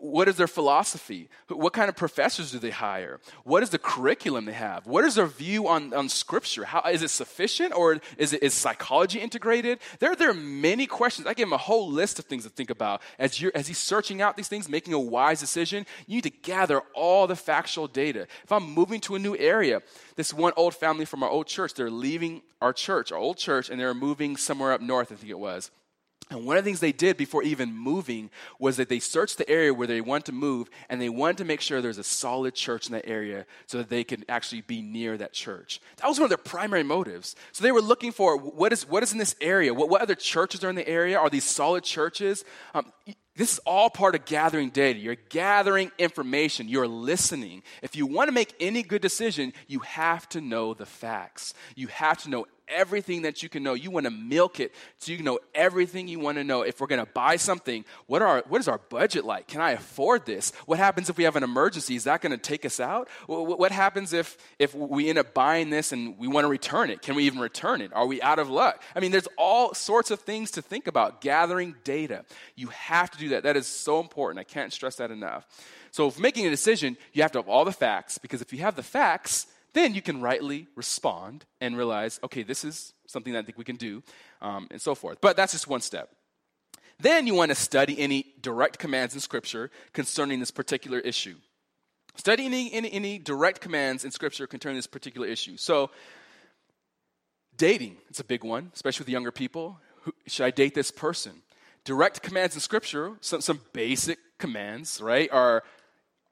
What is their philosophy? What kind of professors do they hire? What is the curriculum they have? What is their view on, on Scripture? How, is it sufficient or is, it, is psychology integrated? There, there are many questions. I gave him a whole list of things to think about. As, you're, as he's searching out these things, making a wise decision, you need to gather all the factual data. If I'm moving to a new area, this one old family from our old church, they're leaving our church, our old church, and they're moving somewhere up north, I think it was. And one of the things they did before even moving was that they searched the area where they wanted to move and they wanted to make sure there's a solid church in that area so that they could actually be near that church. That was one of their primary motives. So they were looking for what is, what is in this area? What, what other churches are in the area? Are these solid churches? Um, this is all part of gathering data. You're gathering information. You're listening. If you want to make any good decision, you have to know the facts. You have to know everything that you can know. You want to milk it so you can know everything you want to know. If we're going to buy something, what, are, what is our budget like? Can I afford this? What happens if we have an emergency? Is that going to take us out? What happens if, if we end up buying this and we want to return it? Can we even return it? Are we out of luck? I mean, there's all sorts of things to think about. Gathering data. You have to do that. That is so important. I can't stress that enough. So, if making a decision, you have to have all the facts because if you have the facts, then you can rightly respond and realize, okay, this is something that I think we can do, um, and so forth. But that's just one step. Then you want to study any direct commands in Scripture concerning this particular issue. Study any, any, any direct commands in Scripture concerning this particular issue. So, dating, it's a big one, especially with younger people. Who, should I date this person? Direct commands in Scripture, some, some basic commands, right, are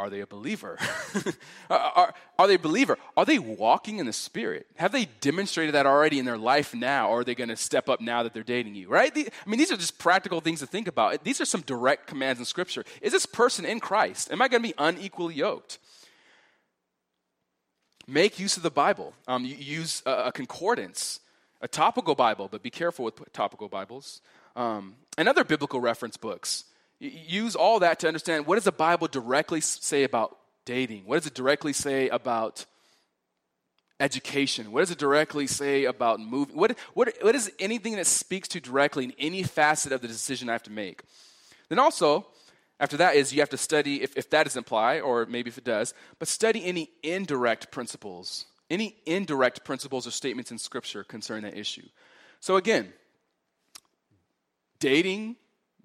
are they a believer? are, are, they a believer? Are they walking in the Spirit? Have they demonstrated that already in their life now, or are they going to step up now that they're dating you, right? The, I mean, these are just practical things to think about. These are some direct commands in Scripture. Is this person in Christ? Am I going to be unequally yoked? Make use of the Bible. Um, use a, a, concordance, a topical Bible, but be careful with topical Bibles, um, and other biblical reference books. Use all that to understand what does the Bible directly say about dating? What does it directly say about education? What does it directly say about moving? What, what, what is anything that speaks to directly in any facet of the decision I have to make? Then also, after that is you have to study, if, if that doesn't apply, or maybe if it does, but study any indirect principles, any indirect principles or statements in Scripture concerning that issue. So again, dating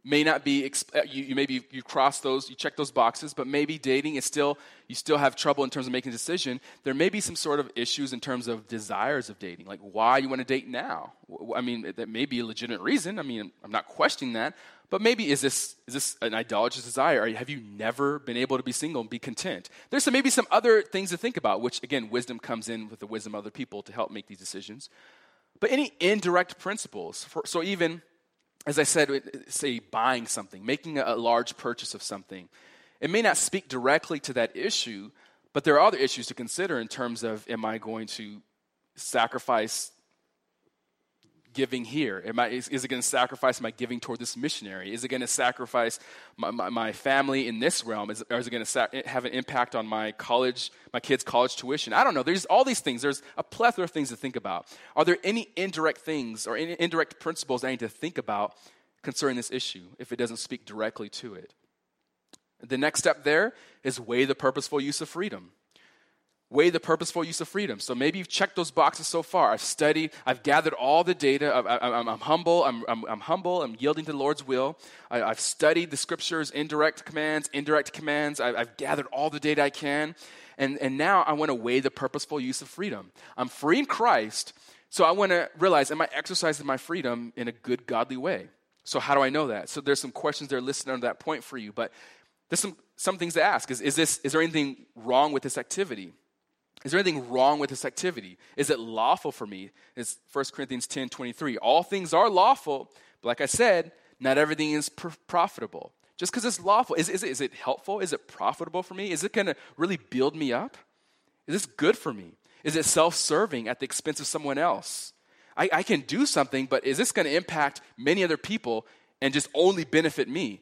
may not be uh, you, you maybe you cross those you check those boxes but maybe dating is still you still have trouble in terms of making a decision. There may be some sort of issues in terms of desires of dating like why you want to date now. I mean that may be a legitimate reason i mean i'm not questioning that but maybe is this is this an idolatrous desire? Have you never been able to be single and be content? There's some, maybe some other things to think about which again wisdom comes in with the wisdom of other people to help make these decisions. But any indirect principles for, so even as I said, say buying something, making a large purchase of something, it may not speak directly to that issue, but there are other issues to consider in terms of am I going to sacrifice giving here? Am I, is, is it going to sacrifice my giving toward this missionary? Is it going to sacrifice my, my, my, family in this realm? Is, or is it going to sa- eh, have an impact on my college, my kids' college tuition? I don't know. There's all these things. There's a plethora of things to think about. Are there any indirect things or any indirect principles I need to think about concerning this issue if it doesn't speak directly to it? The next step there is weigh the purposeful use of freedom weigh the purposeful use of freedom. So maybe you've checked those boxes so far. I've studied, I've gathered all the data. I, am humble, I'm, I'm, I'm, humble, I'm yielding to the Lord's will. I, have studied the scriptures, indirect commands, indirect commands. I, I've gathered all the data I can. And, and now I want to weigh the purposeful use of freedom. I'm free in Christ, so I want to realize, am I exercising my freedom in a good, godly way? So how do I know that? So there's some questions there listed under that point for you, but there's some, some things to ask. Is, is, this, is there anything wrong with this activity? Is there anything wrong with this activity? Is it lawful for me? It's 1 Corinthians 10 23. All things are lawful, but like I said, not everything is pr- profitable. just because it's lawful. Is, is, it, is it helpful? Is it profitable for me? Is it going to really build me up? Is this good for me? Is it self serving at the expense of someone else? I, I can do something, but is this going to impact many other people and just only benefit me?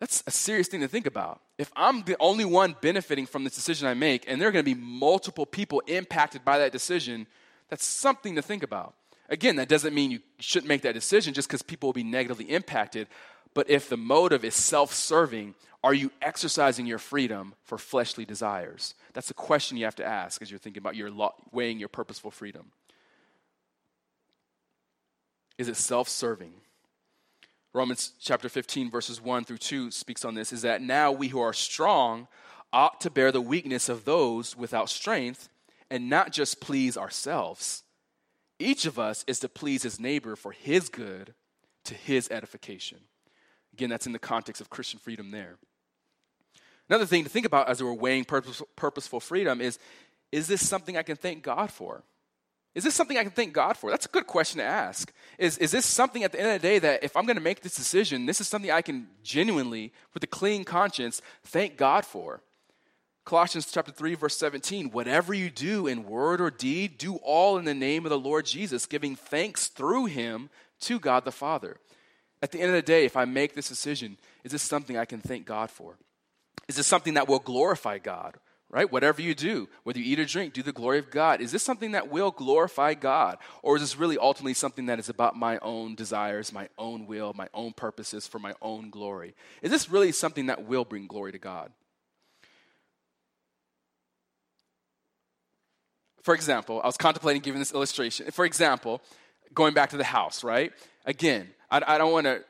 That's a serious thing to think about. If I'm the only one benefiting from this decision I make, and there are going to be multiple people impacted by that decision, that's something to think about. Again, that doesn't mean you shouldn't make that decision just because people will be negatively impacted. But if the motive is self serving, are you exercising your freedom for fleshly desires? That's a question you have to ask as you're thinking about your weighing your purposeful freedom. Is it self serving? Romans chapter 15, verses 1 through 2 speaks on this is that now we who are strong ought to bear the weakness of those without strength and not just please ourselves. Each of us is to please his neighbor for his good to his edification. Again, that's in the context of Christian freedom there. Another thing to think about as we're weighing purposeful, purposeful freedom is is this something I can thank God for? Is this something I can thank God for? That's a good question to ask. Is, is this something at the end of the day that if I'm going to make this decision, this is something I can genuinely, with a clean conscience, thank God for? Colossians chapter 3 verse 17, whatever you do in word or deed, do all in the name of the Lord Jesus, giving thanks through him to God the Father. At the end of the day, if I make this decision, is this something I can thank God for? Is this something that will glorify God? Right? Whatever you do, whether you eat or drink, do the glory of God. Is this something that will glorify God? Or is this really ultimately something that is about my own desires, my own will, my own purposes for my own glory? Is this really something that will bring glory to God? For example, I was contemplating giving this illustration. For example, going back to the house, right? Again, I, I don't want to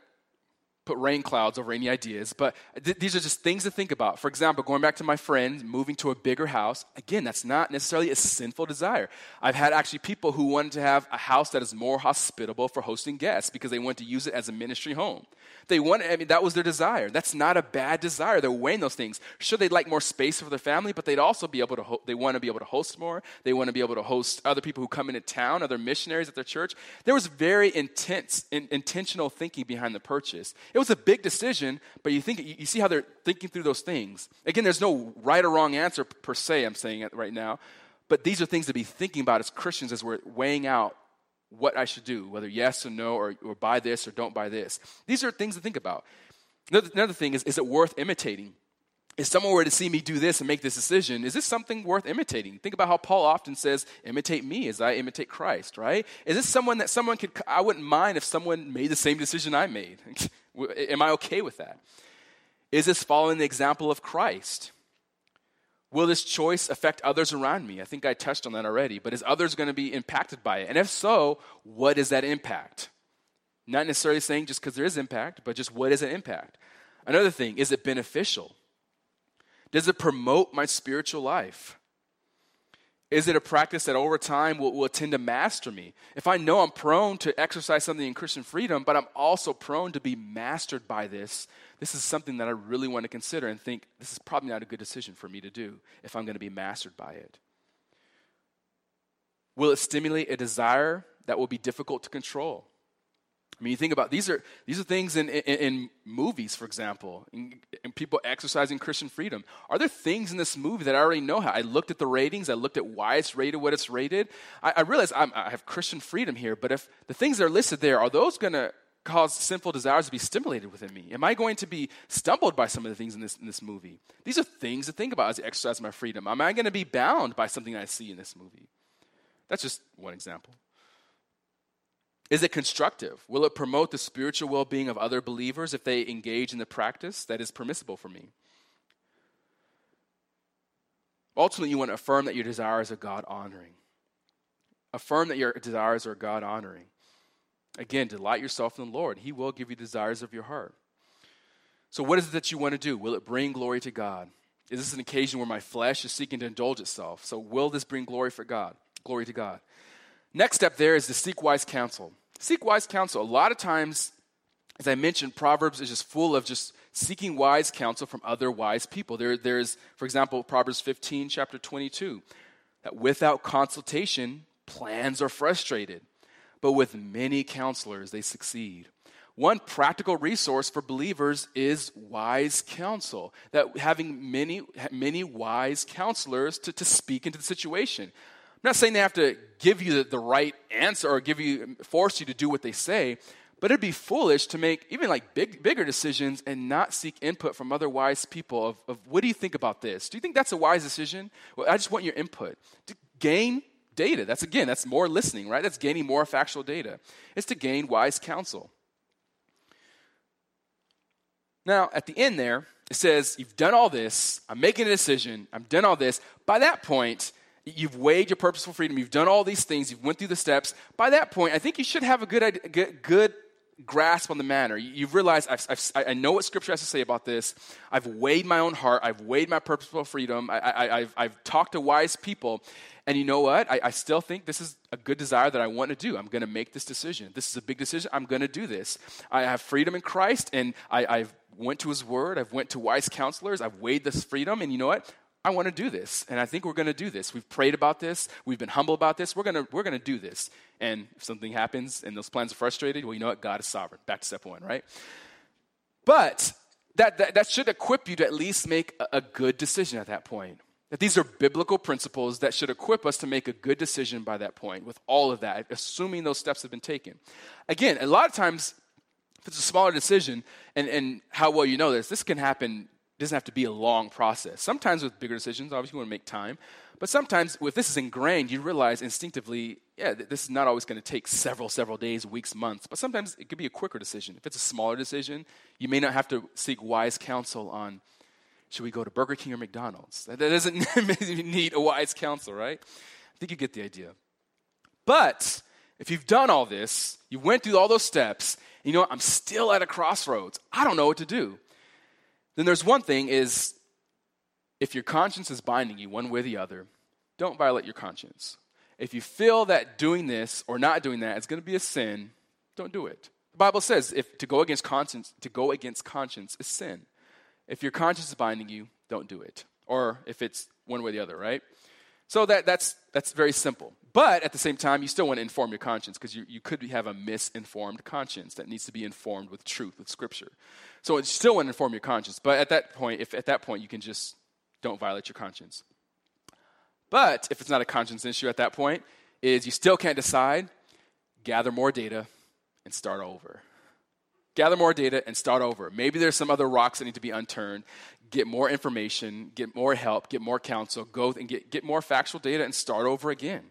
put rain clouds over any ideas, but th- these are just things to think about. For example, going back to my friend moving to a bigger house, again, that's not necessarily a sinful desire. I've had actually people who wanted to have a house that is more hospitable for hosting guests because they want to use it as a ministry home. They want, I mean, that was their desire. That's not a bad desire. They're weighing those things. Sure, they'd like more space for their family, but they'd also be able to, ho- they want to be able to host more. They want to be able to host other people who come into town, other missionaries at their church. There was very intense, in, intentional thinking behind the purchase. It was a big decision, but you think, you see how they're thinking through those things. Again, there's no right or wrong answer per se, I'm saying it right now. But these are things to be thinking about as Christians as we're weighing out what I should do, whether yes or no, or, or buy this or don't buy this. These are things to think about. Another, another thing is, is it worth imitating? If someone were to see me do this and make this decision, is this something worth imitating? Think about how Paul often says, imitate me as I imitate Christ, right? Is this someone that someone could, I wouldn't mind if someone made the same decision I made. Am I okay with that? Is this following the example of Christ? Will this choice affect others around me? I think I touched on that already, but is others going to be impacted by it? And if so, what is that impact? Not necessarily saying just because there is impact, but just what is an impact? Another thing, is it beneficial? Does it promote my spiritual life? Is it a practice that over time will, will tend to master me? If I know I'm prone to exercise something in Christian freedom, but I'm also prone to be mastered by this, this is something that I really want to consider and think this is probably not a good decision for me to do if I'm going to be mastered by it. Will it stimulate a desire that will be difficult to control? I mean, you think about these are these are things in, in, in movies, for example, and people exercising Christian freedom. Are there things in this movie that I already know how? I looked at the ratings, I looked at why it's rated, what it's rated. I, I realize I'm, i have Christian freedom here, but if the things that are listed there are those going to cause sinful desires to be stimulated within me? Am I going to be stumbled by some of the things in this in this movie? These are things to think about as I exercise my freedom. Am I going to be bound by something I see in this movie? That's just one example. Is it constructive? Will it promote the spiritual well being of other believers if they engage in the practice that is permissible for me? Ultimately, you want to affirm that your desires are God honoring. Affirm that your desires are God honoring. Again, delight yourself in the Lord. He will give you desires of your heart. So, what is it that you want to do? Will it bring glory to God? Is this an occasion where my flesh is seeking to indulge itself? So, will this bring glory for God? Glory to God. Next step there is to seek wise counsel. Seek wise counsel. A lot of times, as I mentioned, Proverbs is just full of just seeking wise counsel from other wise people. There, there's, for example, Proverbs 15, chapter 22, that without consultation, plans are frustrated, but with many counselors, they succeed. one practical resource for believers is wise counsel. That having many, many wise counselors to, to speak into the situation. I'm not saying they have to give you the, the right answer or give you, force you to do what they say, but it'd be foolish to make even like big, bigger decisions and not seek input from other wise people of, of what do you think about this? Do you think that's a wise decision? Well, I just want your input. To gain data. That's again, that's more listening, right? That's gaining more factual data. It's to gain wise counsel. Now, at the end there, it says, You've done all this. I'm making a decision. I've done all this. By that point, you've weighed your purposeful freedom. You've done all these things. You've went through the steps. By that point, I think you should have a good, good, good grasp on the matter. You've realized I've, I've, i know what Scripture has to say about this. I've weighed my own heart. I've weighed my purposeful freedom. I, have I've talked to wise people. And you know what? I, I, still think this is a good desire that I want to do. I'm going to make this decision. This is a big decision. I'm going to do this. I have freedom in Christ, and I, I've went to His Word. I've went to wise counselors. I've weighed this freedom, and you know what? I want to do this, and I think we're going to do this. We've prayed about this. We've been humble about this. We're going to we're going to do this. And if something happens and those plans are frustrated, well, you know what? God is sovereign. Back to step one, right? But that, that, that should equip you to at least make a, a good decision at that point. That these are biblical principles that should equip us to make a good decision by that point, with all of that, assuming those steps have been taken. Again, a lot of times, if it's a smaller decision, and, and how well you know this, this can happen it doesn't have to be a long process. Sometimes with bigger decisions, obviously you want to make time. But sometimes if this is ingrained, you realize instinctively, yeah, this is not always going to take several, several days, weeks, months. But sometimes it could be a quicker decision. If it's a smaller decision, you may not have to seek wise counsel on should we go to Burger King or McDonald's? That doesn't need a wise counsel, right? I think you get the idea. But if you've done all this, you went through all those steps, you know? I'm still at a crossroads. I don't know what to do then there's one thing is if your conscience is binding you one way or the other, don't violate your conscience. If you feel that doing this or not doing that is going to be a sin, don't do it. The Bible says if to go against conscience, to go against conscience is sin. If your conscience is binding you, don't do it. Or if it's one way or the other, right? So that, that's, that's very simple. But at the same time, you still want to inform your conscience because you, you could have a misinformed conscience that needs to be informed with truth, with Scripture. So it still want to inform your conscience. But at that point, if at that point you can just don't violate your conscience. But if it's not a conscience issue at that point, is you still can't decide, gather more data and start over. Gather more data and start over. Maybe there's some other rocks that need to be unturned get more information, get more help, get more counsel, go and get, get more factual data and start over again.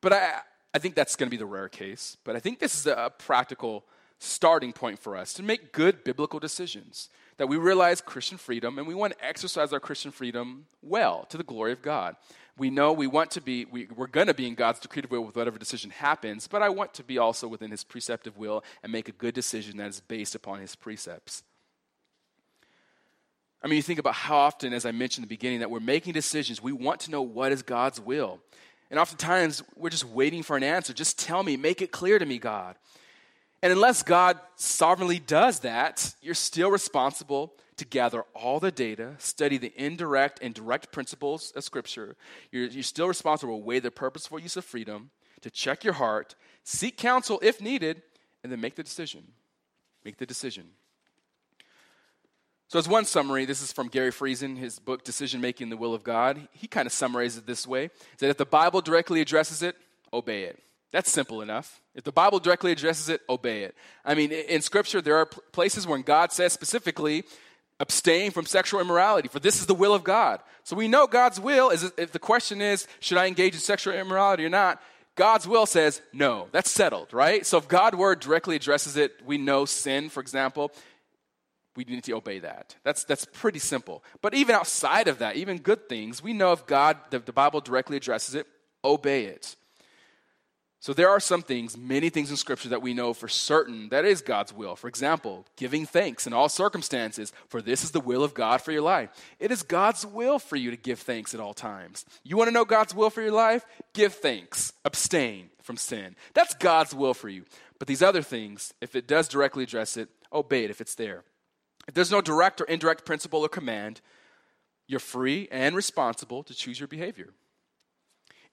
But I, I think that's going to be the rare case. But I think this is a practical starting point for us to make good biblical decisions. That we realize Christian freedom and we want to exercise our Christian freedom well to the glory of God. We know we want to be, we, we're going to be in God's decretive will with whatever decision happens, but I want to be also within His preceptive will and make a good decision that is based upon His precepts. I mean, you think about how often, as I mentioned in the beginning, that we're making decisions. We want to know what is God's will. And oftentimes, we're just waiting for an answer. Just tell me, make it clear to me, God. And unless God sovereignly does that, you're still responsible to gather all the data, study the indirect and direct principles of Scripture. You're, you're still responsible to weigh the purposeful use of freedom, to check your heart, seek counsel if needed, and then make the decision. Make the decision. So, as one summary, this is from Gary Friesen, his book, Decision Making the Will of God. He kind of summarizes it this way that if the Bible directly addresses it, obey it. That's simple enough. If the Bible directly addresses it, obey it. I mean, in Scripture, there are places where God says specifically, abstain from sexual immorality, for this is the will of God. So we know God's will is if the question is, should I engage in sexual immorality or not? God's will says no. That's settled, right? So if God's word directly addresses it, we know sin, for example, we need to obey that. That's, that's pretty simple. But even outside of that, even good things, we know if God, the, the Bible directly addresses it, obey it. So there are some things, many things in Scripture that we know for certain that is God's will. For example, giving thanks in all circumstances, for this is the will of God for your life. It is God's will for you to give thanks at all times. You want to know God's will for your life? Give thanks. Abstain from sin. That's God's will for you. But these other things, if it does directly address it, obey it if it's there. If there's no direct or indirect principle or command, you're free and responsible to choose your behavior.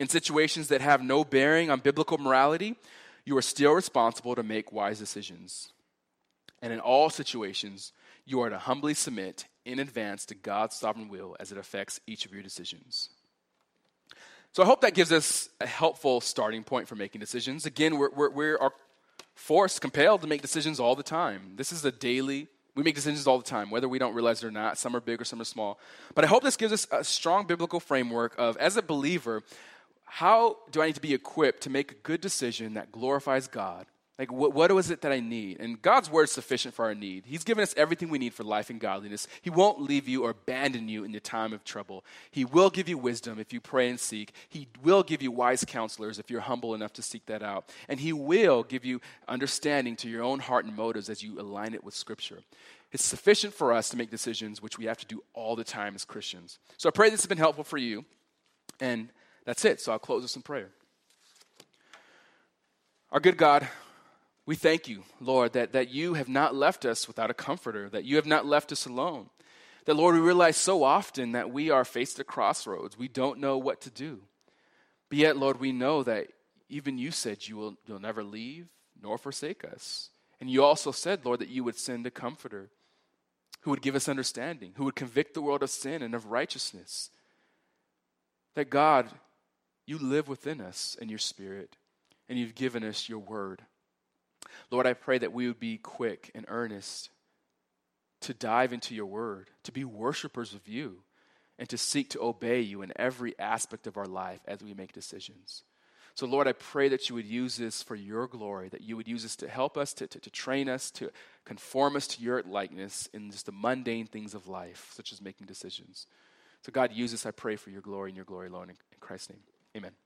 In situations that have no bearing on biblical morality, you are still responsible to make wise decisions. And in all situations, you are to humbly submit in advance to God's sovereign will as it affects each of your decisions. So I hope that gives us a helpful starting point for making decisions. Again, we're, we're, we are forced, compelled to make decisions all the time. This is a daily, we make decisions all the time, whether we don't realize it or not. Some are big or some are small. But I hope this gives us a strong biblical framework of, as a believer, how do I need to be equipped to make a good decision that glorifies God like, what, what is it that I need? And God's word is sufficient for our need. He's given us everything we need for life and godliness. He won't leave you or abandon you in the time of trouble. He will give you wisdom if you pray and seek. He will give you wise counselors if you're humble enough to seek that out. And He will give you understanding to your own heart and motives as you align it with Scripture. It's sufficient for us to make decisions, which we have to do all the time as Christians. So I pray this has been helpful for you. And that's it. So I'll close with in prayer. Our good God, we thank you, Lord, that, that you have not left us without a comforter, that you have not left us alone. That, Lord, we realize so often that we are faced at crossroads. We don't know what to do. But yet, Lord, we know that even you said you will, you'll never leave nor forsake us. And you also said, Lord, that you would send a comforter who would give us understanding, who would convict the world of sin and of righteousness. That, God, you live within us in your spirit, and you've given us your word. Lord, I pray that we would be quick and earnest to dive into your word, to be worshipers of you, and to seek to obey you in every aspect of our life as we make decisions. So, Lord, I pray that you would use this for your glory, that you would use this to help us, to, to, to train us, to conform us to your likeness in just the mundane things of life, such as making decisions. So, God, use this, I pray, for your glory and your glory alone. In, in Christ's name, amen.